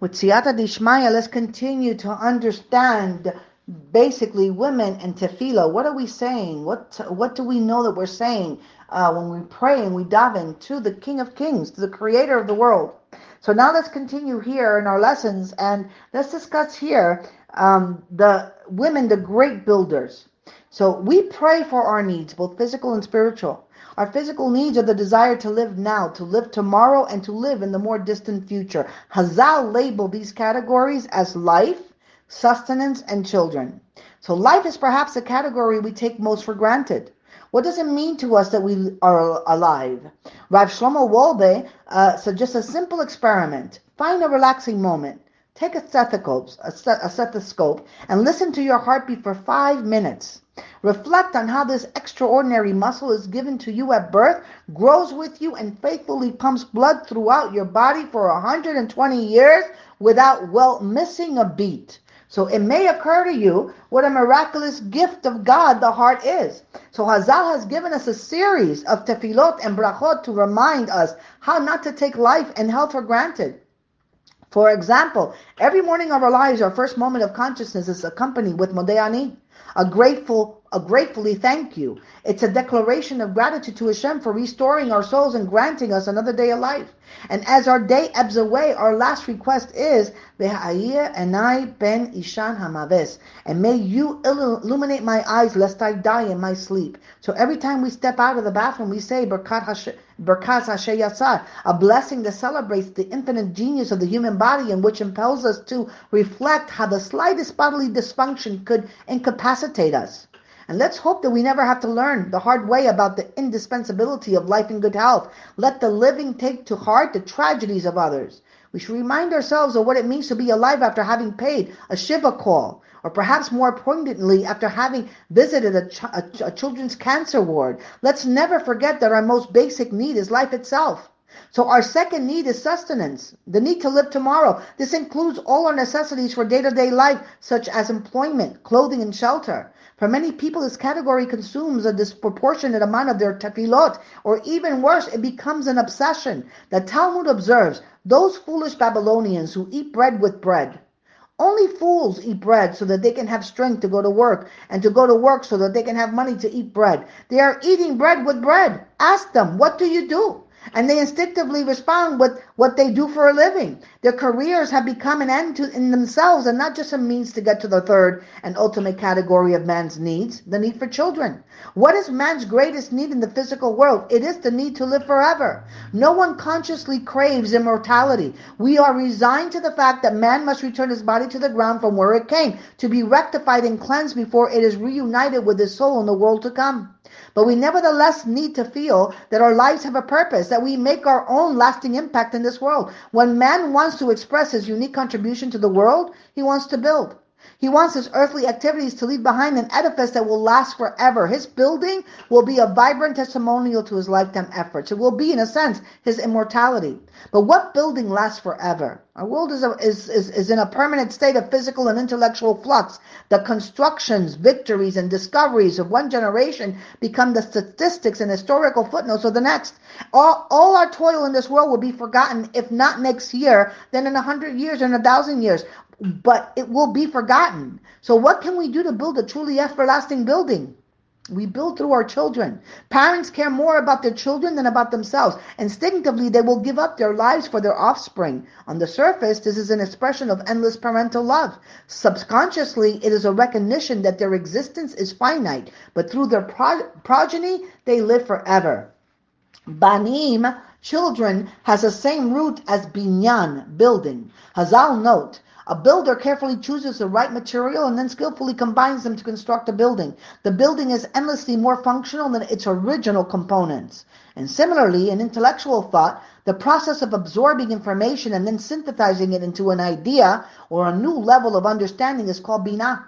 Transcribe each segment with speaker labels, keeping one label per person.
Speaker 1: with Siyata Dishmaya, let's continue to understand basically women and tefillah. What are we saying? What what do we know that we're saying uh, when we pray and we daven to the King of Kings, to the Creator of the world? So now let's continue here in our lessons and let's discuss here um, the women, the great builders. So we pray for our needs, both physical and spiritual. Our physical needs are the desire to live now, to live tomorrow, and to live in the more distant future. Hazal label these categories as life, sustenance, and children. So life is perhaps a category we take most for granted. What does it mean to us that we are alive? Rav Shlomo Wolbe uh, suggests a simple experiment. Find a relaxing moment. Take a stethoscope, a stethoscope and listen to your heartbeat for five minutes. Reflect on how this extraordinary muscle is given to you at birth, grows with you, and faithfully pumps blood throughout your body for 120 years without well missing a beat. So it may occur to you what a miraculous gift of God the heart is. So Hazal has given us a series of tefillot and brachot to remind us how not to take life and health for granted. For example, every morning of our lives, our first moment of consciousness is accompanied with Modeh Ani, a grateful, a gratefully thank you. It's a declaration of gratitude to Hashem for restoring our souls and granting us another day of life. And as our day ebbs away, our last request is, enai ben ishan hamaves. And may you illuminate my eyes lest I die in my sleep. So every time we step out of the bathroom, we say, Berkat Hashem, Berkat a blessing that celebrates the infinite genius of the human body and which impels us to reflect how the slightest bodily dysfunction could incapacitate us. And let's hope that we never have to learn the hard way about the indispensability of life and good health. Let the living take to heart the tragedies of others. We should remind ourselves of what it means to be alive after having paid a Shiva call, or perhaps more poignantly, after having visited a, ch- a, ch- a children's cancer ward. Let's never forget that our most basic need is life itself. So our second need is sustenance, the need to live tomorrow. This includes all our necessities for day-to-day life, such as employment, clothing, and shelter. For many people, this category consumes a disproportionate amount of their tefillot, or even worse, it becomes an obsession. The Talmud observes, those foolish Babylonians who eat bread with bread. Only fools eat bread so that they can have strength to go to work, and to go to work so that they can have money to eat bread. They are eating bread with bread. Ask them, what do you do? And they instinctively respond with what they do for a living. Their careers have become an end to, in themselves and not just a means to get to the third and ultimate category of man's needs, the need for children. What is man's greatest need in the physical world? It is the need to live forever. No one consciously craves immortality. We are resigned to the fact that man must return his body to the ground from where it came, to be rectified and cleansed before it is reunited with his soul in the world to come. But we nevertheless need to feel that our lives have a purpose, that we make our own lasting impact in this world. When man wants to express his unique contribution to the world, he wants to build. He wants his earthly activities to leave behind an edifice that will last forever. His building will be a vibrant testimonial to his lifetime efforts. It will be, in a sense, his immortality. But what building lasts forever? Our world is, a, is, is, is in a permanent state of physical and intellectual flux. The constructions, victories, and discoveries of one generation become the statistics and historical footnotes of the next. All, all our toil in this world will be forgotten, if not next year, then in a hundred years, in a thousand years but it will be forgotten. So what can we do to build a truly everlasting building? We build through our children. Parents care more about their children than about themselves. Instinctively, they will give up their lives for their offspring. On the surface, this is an expression of endless parental love. Subconsciously, it is a recognition that their existence is finite, but through their pro- progeny, they live forever. Banim, children, has the same root as binyan, building. Hazal note, a builder carefully chooses the right material and then skillfully combines them to construct a building. The building is endlessly more functional than its original components. And similarly, in intellectual thought, the process of absorbing information and then synthesizing it into an idea or a new level of understanding is called bina.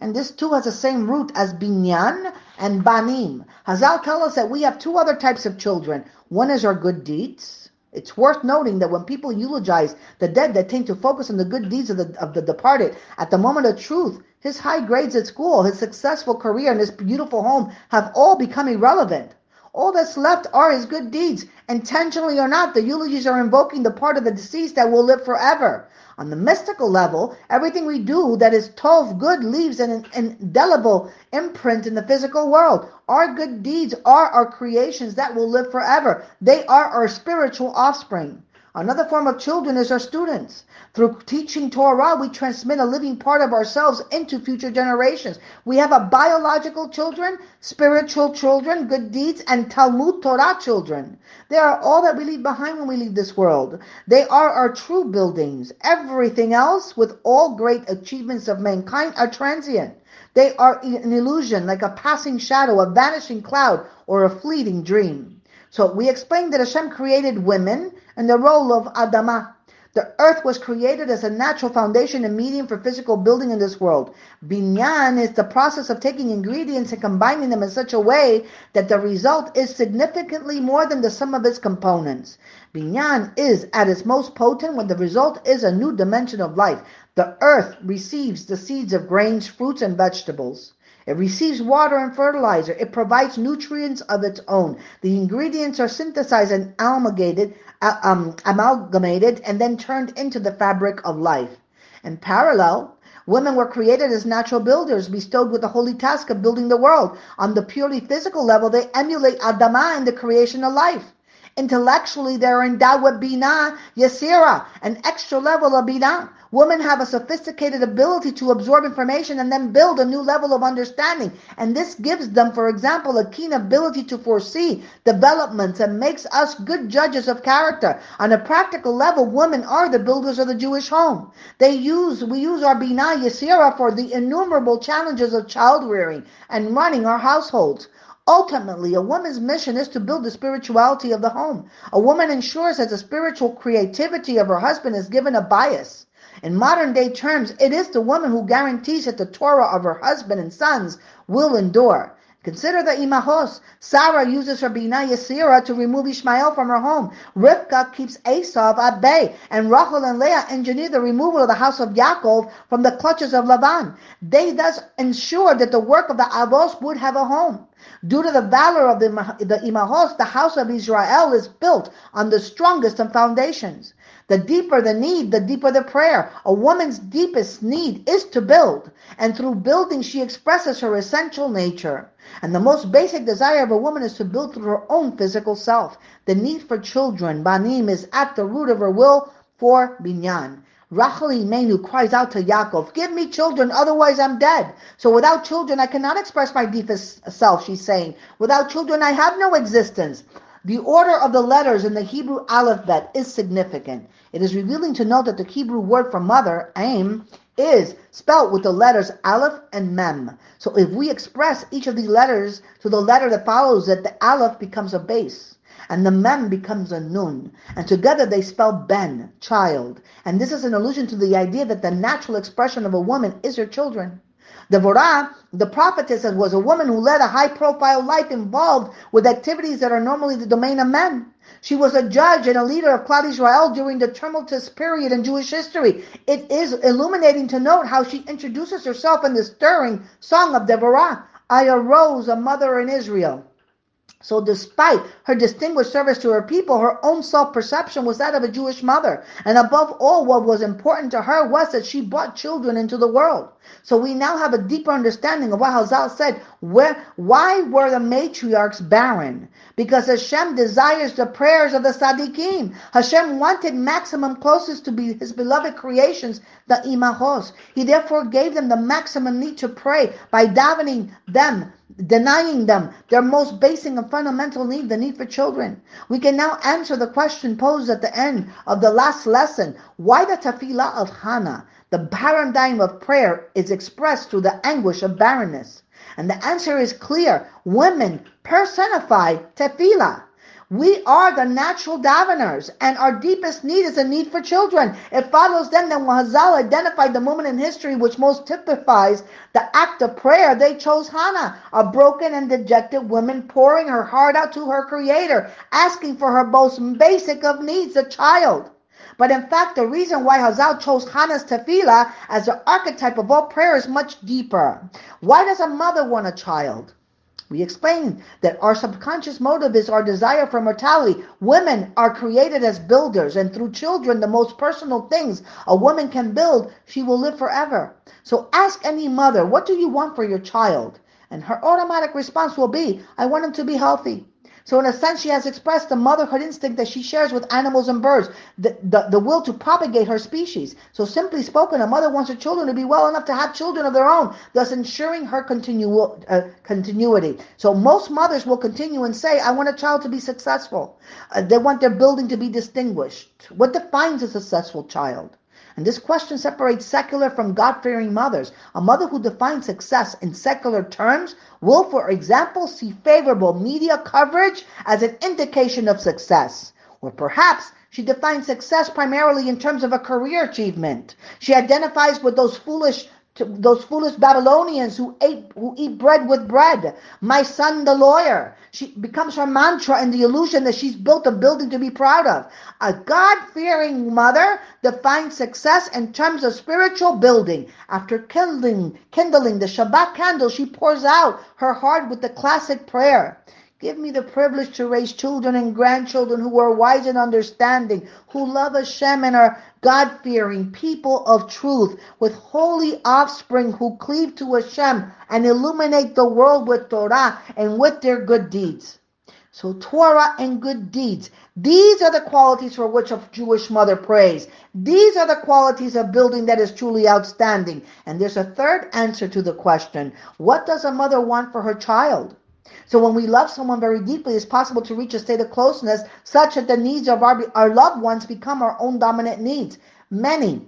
Speaker 1: And this too has the same root as binyan and banim. Hazal tell us that we have two other types of children. One is our good deeds, it's worth noting that when people eulogize the dead, they tend to focus on the good deeds of the, of the departed. At the moment of truth, his high grades at school, his successful career, and his beautiful home have all become irrelevant. All that's left are his good deeds. Intentionally or not, the eulogies are invoking the part of the deceased that will live forever. On the mystical level, everything we do that is tov good leaves an indelible imprint in the physical world. Our good deeds are our creations that will live forever. They are our spiritual offspring. Another form of children is our students. Through teaching Torah, we transmit a living part of ourselves into future generations. We have a biological children, spiritual children, good deeds, and Talmud Torah children. They are all that we leave behind when we leave this world. They are our true buildings. Everything else, with all great achievements of mankind, are transient. They are an illusion, like a passing shadow, a vanishing cloud, or a fleeting dream. So we explained that Hashem created women and the role of Adama. The earth was created as a natural foundation and medium for physical building in this world. Binyan is the process of taking ingredients and combining them in such a way that the result is significantly more than the sum of its components. Binyan is at its most potent when the result is a new dimension of life. The earth receives the seeds of grains, fruits, and vegetables. It receives water and fertilizer. It provides nutrients of its own. The ingredients are synthesized and amalgamated, uh, um, amalgamated and then turned into the fabric of life. In parallel, women were created as natural builders, bestowed with the holy task of building the world. On the purely physical level, they emulate Adama in the creation of life. Intellectually, they're endowed with Bina Yasira, an extra level of Bina. Women have a sophisticated ability to absorb information and then build a new level of understanding. And this gives them, for example, a keen ability to foresee developments and makes us good judges of character. On a practical level, women are the builders of the Jewish home. They use, we use our Bina Yasira for the innumerable challenges of child rearing and running our households. Ultimately, a woman's mission is to build the spirituality of the home. A woman ensures that the spiritual creativity of her husband is given a bayis. In modern day terms, it is the woman who guarantees that the Torah of her husband and sons will endure. Consider the imahos. Sarah uses her bina yasira to remove Ishmael from her home. Rivka keeps Esav at bay, and Rachel and Leah engineer the removal of the house of Yaakov from the clutches of Laban. They thus ensured that the work of the avos would have a home. Due to the valor of the, the imahos, the house of Israel is built on the strongest of foundations. The deeper the need, the deeper the prayer. A woman's deepest need is to build, and through building she expresses her essential nature. And the most basic desire of a woman is to build through her own physical self. The need for children, banim, is at the root of her will for binyan. Rachel Imenu cries out to Yaakov, give me children, otherwise I'm dead. So without children, I cannot express my deepest self, she's saying. Without children, I have no existence. The order of the letters in the Hebrew alphabet is significant. It is revealing to note that the Hebrew word for mother, eim, is spelt with the letters aleph and mem. So if we express each of these letters to the letter that follows it, the aleph becomes a beis and the mem becomes a nun, and together they spell ben, child. And this is an allusion to the idea that the natural expression of a woman is her children. Devorah, the prophetess, was a woman who led a high-profile life involved with activities that are normally the domain of men. She was a judge and a leader of Klal Israel during the tumultuous period in Jewish history. It is illuminating to note how she introduces herself in the stirring song of Deborah. I arose a mother in Israel. So despite her distinguished service to her people, her own self-perception was that of a Jewish mother. And above all, what was important to her was that she brought children into the world. So we now have a deeper understanding of what Hazal said. Where, why were the matriarchs barren? Because Hashem desires the prayers of the Sadiqim. Hashem wanted maximum closest to be his beloved creations, the imahos. He therefore gave them the maximum need to pray by davening them denying them their most basic and fundamental need, the need for children. We can now answer the question posed at the end of the last lesson. Why the tefillah of Hannah, the paradigm of prayer, is expressed through the anguish of barrenness? And the answer is clear. Women personify tefillah. We are the natural daveners, and our deepest need is a need for children. It follows then that when Hazal identified the moment in history which most typifies the act of prayer, they chose Hannah, a broken and dejected woman pouring her heart out to her Creator, asking for her most basic of needs, a child. But in fact, the reason why Hazal chose Hannah's tefillah as the archetype of all prayer is much deeper. Why does a mother want a child? We explained that our subconscious motive is our desire for mortality. Women are created as builders, and through children, the most personal things a woman can build, she will live forever. So ask any mother, what do you want for your child? And her automatic response will be, I want him to be healthy. So in a sense, she has expressed the motherhood instinct that she shares with animals and birds, the, the, the, will to propagate her species. So simply spoken, a mother wants her children to be well enough to have children of their own, thus ensuring her continu- uh, continuity. So most mothers will continue and say, I want a child to be successful. Uh, they want their building to be distinguished. What defines a successful child? And this question separates secular from God-fearing mothers. A mother who defines success in secular terms will, for example, see favorable media coverage as an indication of success. Or perhaps she defines success primarily in terms of a career achievement. She identifies with those foolish those foolish Babylonians who ate who eat bread with bread. My son, the lawyer. She becomes her mantra and the illusion that she's built a building to be proud of. A God-fearing mother defines success in terms of spiritual building. After kindling, kindling the Shabbat candle, she pours out her heart with the classic prayer. Give me the privilege to raise children and grandchildren who are wise and understanding, who love Hashem and are God-fearing, people of truth, with holy offspring who cleave to Hashem and illuminate the world with Torah and with their good deeds. So Torah and good deeds. These are the qualities for which a Jewish mother prays. These are the qualities of building that is truly outstanding. And there's a third answer to the question. What does a mother want for her child? So when we love someone very deeply, it's possible to reach a state of closeness such that the needs of our, our loved ones become our own dominant needs. Many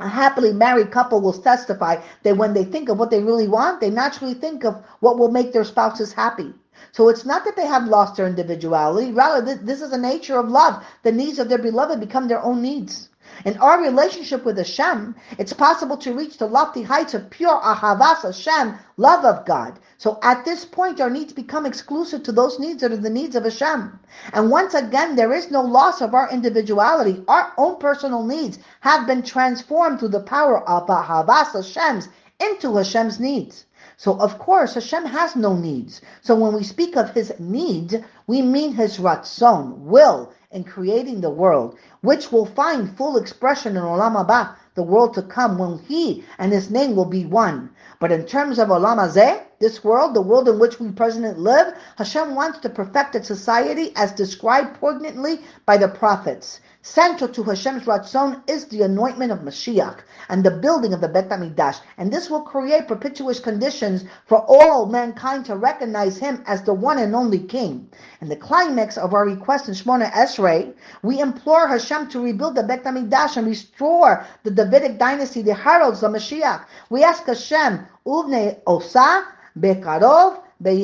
Speaker 1: a happily married couple will testify that when they think of what they really want, they naturally think of what will make their spouses happy. So it's not that they have lost their individuality. Rather, this is the nature of love. The needs of their beloved become their own needs. In our relationship with Hashem, it's possible to reach the lofty heights of pure ahavas Hashem, love of God. So at this point, our needs become exclusive to those needs that are the needs of Hashem. And once again, there is no loss of our individuality. Our own personal needs have been transformed through the power of ahavas Hashem's into Hashem's needs. So of course, Hashem has no needs. So when we speak of His needs, we mean His ratzon, will, in creating the world, which will find full expression in Olam Haba, the world to come, when He and His name will be one. But in terms of Olam Hazeh, this world, the world in which we presently live, Hashem wants to perfect its society as described poignantly by the prophets. Central to Hashem's Ratzon is the anointment of Mashiach and the building of the Bet HaMikdash. And this will create perpetuous conditions for all mankind to recognize him as the one and only King. In the climax of our request in Shemona Esrei, we implore Hashem to rebuild the Bet HaMikdash and restore the Davidic dynasty, the heralds of Mashiach. We ask Hashem, Uvne Osa, Bekarov, so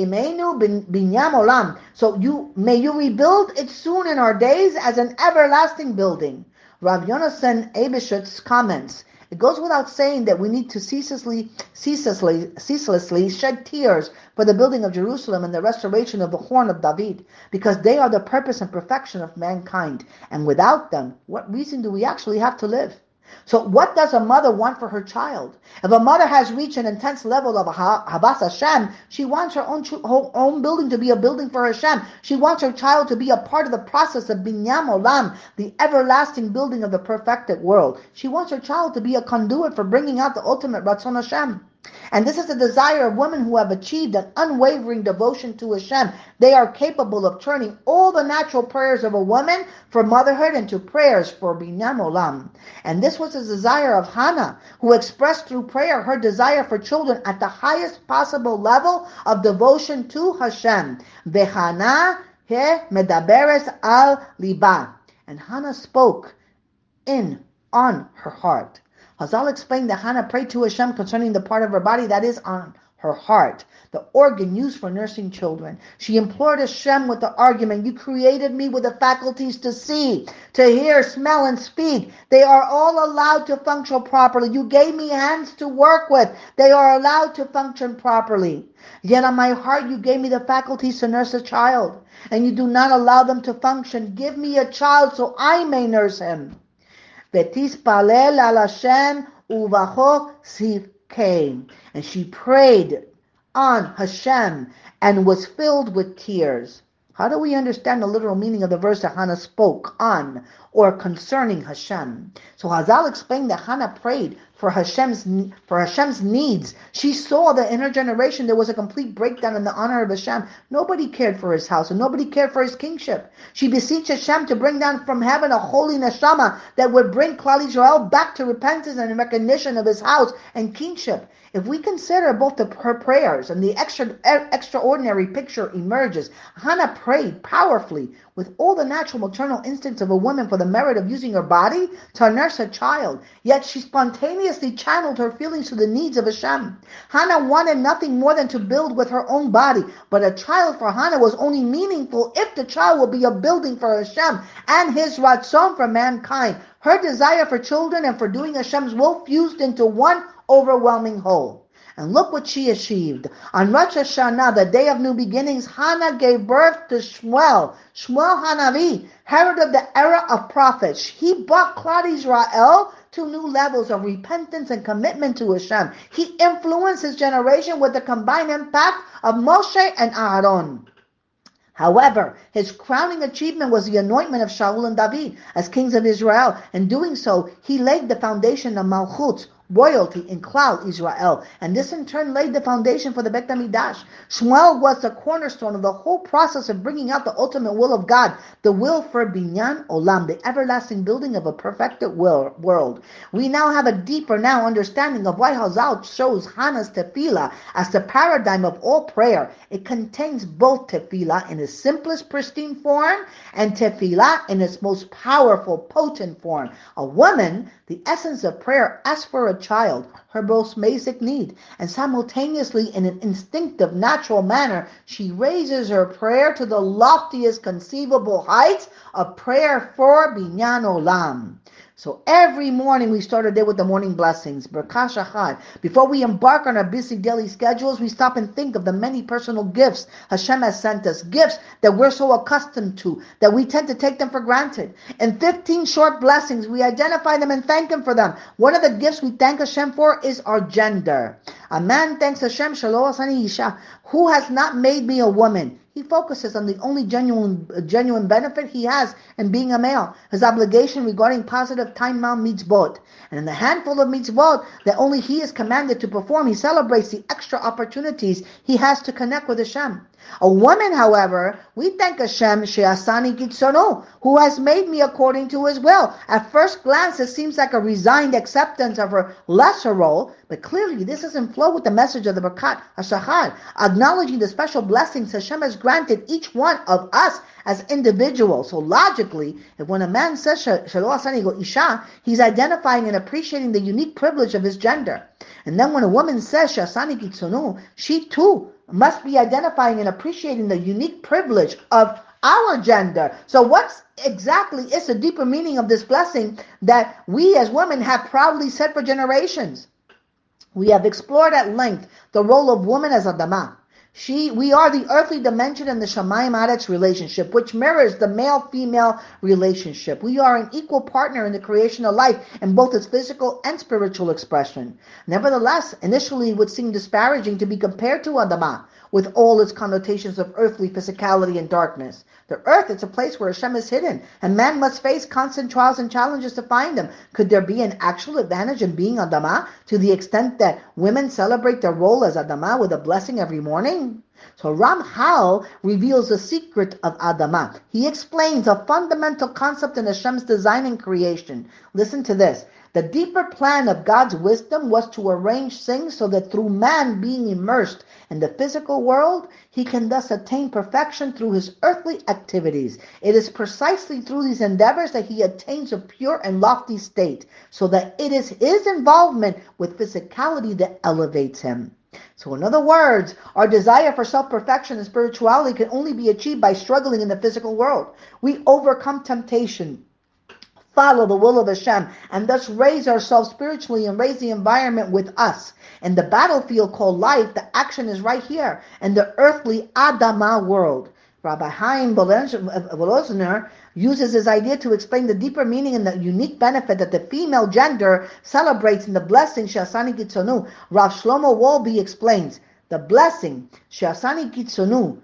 Speaker 1: you may you rebuild it soon in our days as an everlasting building. Rav Yonason Eibeshitz comments, it goes without saying that we need to ceaselessly, ceaselessly, ceaselessly shed tears for the building of Jerusalem and the restoration of the horn of David, because they are the purpose and perfection of mankind. And without them, what reason do we actually have to live? So what does a mother want for her child? If a mother has reached an intense level of Ahavas Hashem, she wants her own, her own building to be a building for Hashem. She wants her child to be a part of the process of Binyan Olam, the everlasting building of the perfected world. She wants her child to be a conduit for bringing out the ultimate Ratzon Hashem. And this is the desire of women who have achieved an unwavering devotion to Hashem. They are capable of turning all the natural prayers of a woman for motherhood into prayers for Binyan Olam. And this was the desire of Hannah, who expressed through prayer her desire for children at the highest possible level of devotion to Hashem. Vehana he medaberes al liba. And Hannah spoke in on her heart. Hazal explained that Hannah prayed to Hashem concerning the part of her body that is on her heart, the organ used for nursing children. She implored Hashem with the argument, You created me with the faculties to see, to hear, smell, and speak. They are all allowed to function properly. You gave me hands to work with. They are allowed to function properly. Yet on my heart, you gave me the faculties to nurse a child, and you do not allow them to function. Give me a child so I may nurse him. ותספלל על השם ובחוק came. And she prayed on Hashem and was filled with tears. How do we understand the literal meaning of the verse that Hannah spoke on Or concerning Hashem? So Hazal explained that Hannah prayed for Hashem's for Hashem's needs. She saw that in her generation there was a complete breakdown in the honor of Hashem. Nobody cared for his house and nobody cared for his kingship. She beseeched Hashem to bring down from heaven a holy neshama that would bring Klal Israel back to repentance and recognition of his house and kingship. If we consider both the, her prayers and the extra, extraordinary picture emerges, Hannah prayed powerfully with all the natural maternal instincts of a woman for the merit of using her body to nurse a child. Yet she spontaneously channeled her feelings to the needs of Hashem. Hannah wanted nothing more than to build with her own body, but a child for Hannah was only meaningful if the child will be a building for Hashem and his ratzon for mankind. Her desire for children and for doing Hashem's will fused into one overwhelming whole. And look what she achieved. On Rosh Hashanah, the day of new beginnings, Hannah gave birth to Shmuel, Shmuel Hanavi, herald of the era of prophets. He brought Klal Israel to new levels of repentance and commitment to Hashem. He influenced his generation with the combined impact of Moshe and Aaron. However, his crowning achievement was the anointment of Shaul and David as kings of Israel. In doing so, he laid the foundation of Malchut, royalty in Klal Israel, and this in turn laid the foundation for the Beit HaMikdash. Shmuel was the cornerstone of the whole process of bringing out the ultimate will of God, the will for Binyan Olam, the everlasting building of a perfected world. We now have a deeper now understanding of why Hazal shows Hannah's tefillah as the paradigm of all prayer. It contains both tefillah in its simplest pristine form and tefillah in its most powerful, potent form. A woman, the essence of prayer, asks for a child her most basic need, and simultaneously, in an instinctive, natural manner, she raises her prayer to the loftiest conceivable heights of prayer for Binyan Olam. So every morning we start our day with the morning blessings, Birchas HaShachar. Before we embark on our busy daily schedules, we stop and think of the many personal gifts Hashem has sent us, gifts that we're so accustomed to that we tend to take them for granted. In 15 short blessings, we identify them and thank Him for them. One of the gifts we thank Hashem for is our gender. A man thanks Hashem, Shelo Asani Isha, who has not made me a woman. He focuses on the only genuine genuine benefit he has in being a male, his obligation regarding positive time meets mitzvot. And in the handful of mitzvot that only he is commanded to perform, he celebrates the extra opportunities he has to connect with Hashem. A woman, however, we thank Hashem Sheasani Gitsono, who has made me according to his will. At first glance, it seems like a resigned acceptance of her lesser role, but clearly this is in flow with the message of the Berkat HaShachar, acknowledging the special blessings Hashem has granted each one of us as individuals. So logically, if when a man says Shalo go Isha, he's identifying and appreciating the unique privilege of his gender. And then when a woman says Shasani Gitsono, she too must be identifying and appreciating the unique privilege of our gender. So what's exactly is the deeper meaning of this blessing that we as women have proudly said for generations? We have explored at length the role of woman as Adama, she, we are the earthly dimension in the Shamayim Aretz relationship, which mirrors the male-female relationship. We are an equal partner in the creation of life in both its physical and spiritual expression. Nevertheless, initially it would seem disparaging to be compared to Adamah, with all its connotations of earthly physicality and darkness. The earth is a place where Hashem is hidden, and man must face constant trials and challenges to find him. Could there be an actual advantage in being Adama to the extent that women celebrate their role as Adama with a blessing every morning? So Ramchal reveals the secret of Adama. He explains a fundamental concept in Hashem's design and creation. Listen to this. The deeper plan of God's wisdom was to arrange things so that through man being immersed in the physical world, he can thus attain perfection through his earthly activities. It is precisely through these endeavors that he attains a pure and lofty state, so that it is his involvement with physicality that elevates him. So, in other words, our desire for self perfection and spirituality can only be achieved by struggling in the physical world. We overcome temptation follow the will of Hashem, and thus raise ourselves spiritually and raise the environment with us. In the battlefield called life, the action is right here in the earthly Adama world. Rabbi Chaim Volozhiner uses his idea to explain the deeper meaning and the unique benefit that the female gender celebrates in the blessing Shasani Gitzonu. Rav Shlomo Wolbe explains, the blessing, Shasani Kitsunu,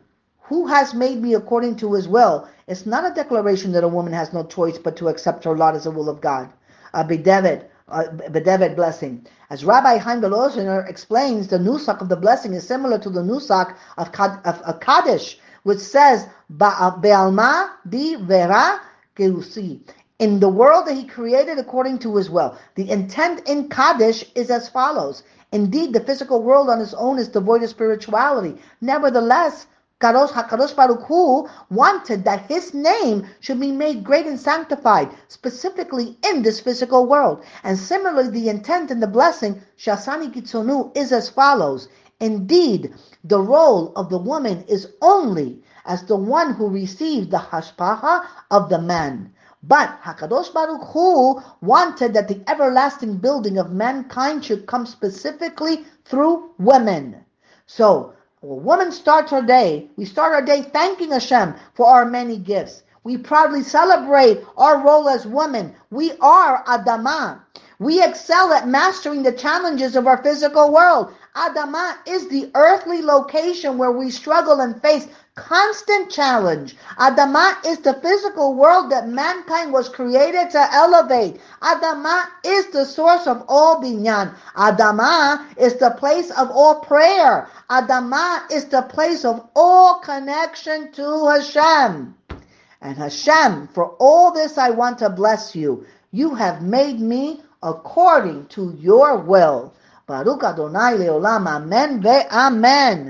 Speaker 1: who has made me according to his will, it's not a declaration that a woman has no choice but to accept her lot as the will of God. A bedevet, a bedevet blessing. As Rabbi Chaim Volozhiner explains, the nusak of the blessing is similar to the nusak of, of, of Kaddish, which says, uh, Be'alma di vera keusi. In the world that he created according to his will. The intent in Kaddish is as follows. Indeed, the physical world on its own is devoid of spirituality. Nevertheless, Kadosh HaKadosh Baruch Hu wanted that his name should be made great and sanctified, specifically in this physical world. And similarly, the intent and the blessing, Shasani Kitzonu, is as follows. Indeed, the role of the woman is only as the one who received the hashpacha of the man. But Hakadosh Baruch Hu wanted that the everlasting building of mankind should come specifically through women. So woman starts her day, we start our day thanking Hashem for our many gifts. We proudly celebrate our role as women. We are Adama. We excel at mastering the challenges of our physical world. Adama is the earthly location where we struggle and face constant challenge. Adama is the physical world that mankind was created to elevate. Adama is the source of all binyan. Adama is the place of all prayer. Adama is the place of all connection to Hashem. And Hashem, for all this I want to bless you. You have made me according to your will. Baruch Adonai Leolam, Amen ve Amen.